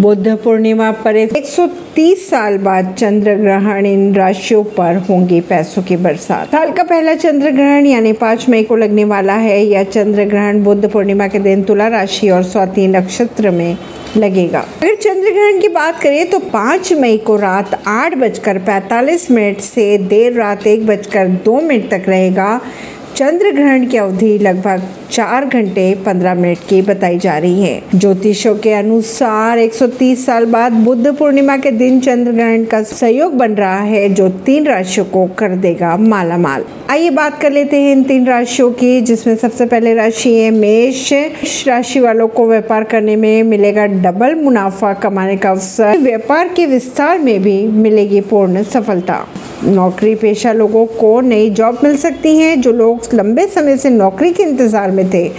बुद्ध पूर्णिमा पर 130 साल बाद चंद्र ग्रहण इन राशियों पर होंगी पैसों की बरसात। साल का पहला चंद्र ग्रहण यानी पाँच मई को लगने वाला है। यह चंद्र ग्रहण बुद्ध पूर्णिमा के दिन तुला राशि और स्वाति नक्षत्र में लगेगा। अगर चंद्र ग्रहण की बात करें तो पाँच मई को रात आठ बजकर पैतालीस मिनट से देर रात एक बजकर दो मिनट तक रहेगा। चंद्र ग्रहण की अवधि लगभग चार घंटे पंद्रह मिनट की बताई जा रही है। ज्योतिषों के अनुसार 130 साल बाद बुद्ध पूर्णिमा के दिन चंद्र ग्रहण का सहयोग बन रहा है, जो तीन राशियों को कर देगा माला माल आइए बात कर लेते हैं इन तीन राशियों की, जिसमें सबसे पहले राशि है मेष राशि वालों को व्यापार करने में मिलेगा डबल मुनाफा कमाने का अवसर। व्यापार के विस्तार में भी मिलेगी पूर्ण सफलता। नौकरी पेशा लोगों को नई जॉब मिल सकती हैं। जो लोग लंबे समय से नौकरी के इंतज़ार में थे,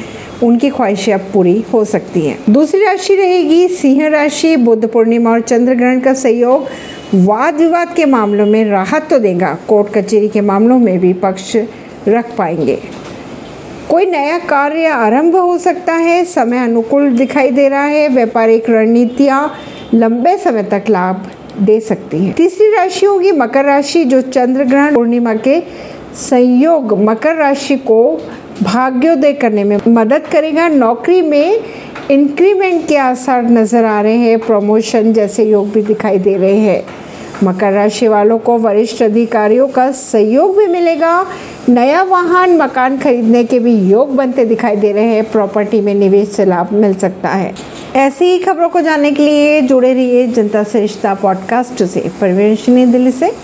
उनकी ख्वाहिशें अब पूरी हो सकती हैं। दूसरी राशि रहेगी सिंह राशि। बुद्ध पूर्णिमा और चंद्र ग्रहण का सहयोग वाद विवाद के मामलों में राहत तो देगा। कोर्ट कचहरी के मामलों में भी पक्ष रख पाएँगे। कोई नया कार्य आरंभ हो सकता है। समय अनुकूल दिखाई दे रहा है। व्यापारिक रणनीतियाँ लंबे समय तक लाभ दे सकती है। तीसरी राशि होगी मकर राशि, जो चंद्र ग्रहण पूर्णिमा के संयोग मकर राशि को भाग्योदय करने में मदद करेगा। नौकरी में इंक्रीमेंट के आसार नज़र आ रहे हैं। प्रमोशन जैसे योग भी दिखाई दे रहे हैं। मकर राशि वालों को वरिष्ठ अधिकारियों का सहयोग भी मिलेगा। नया वाहन, मकान खरीदने के भी योग बनते दिखाई दे रहे हैं। प्रॉपर्टी में निवेश से लाभ मिल सकता है। ऐसी ही खबरों को जानने के लिए जुड़े रहिए जनता सरिश्ता रिश्ता पॉडकास्ट से। परवीन दिल्ली से।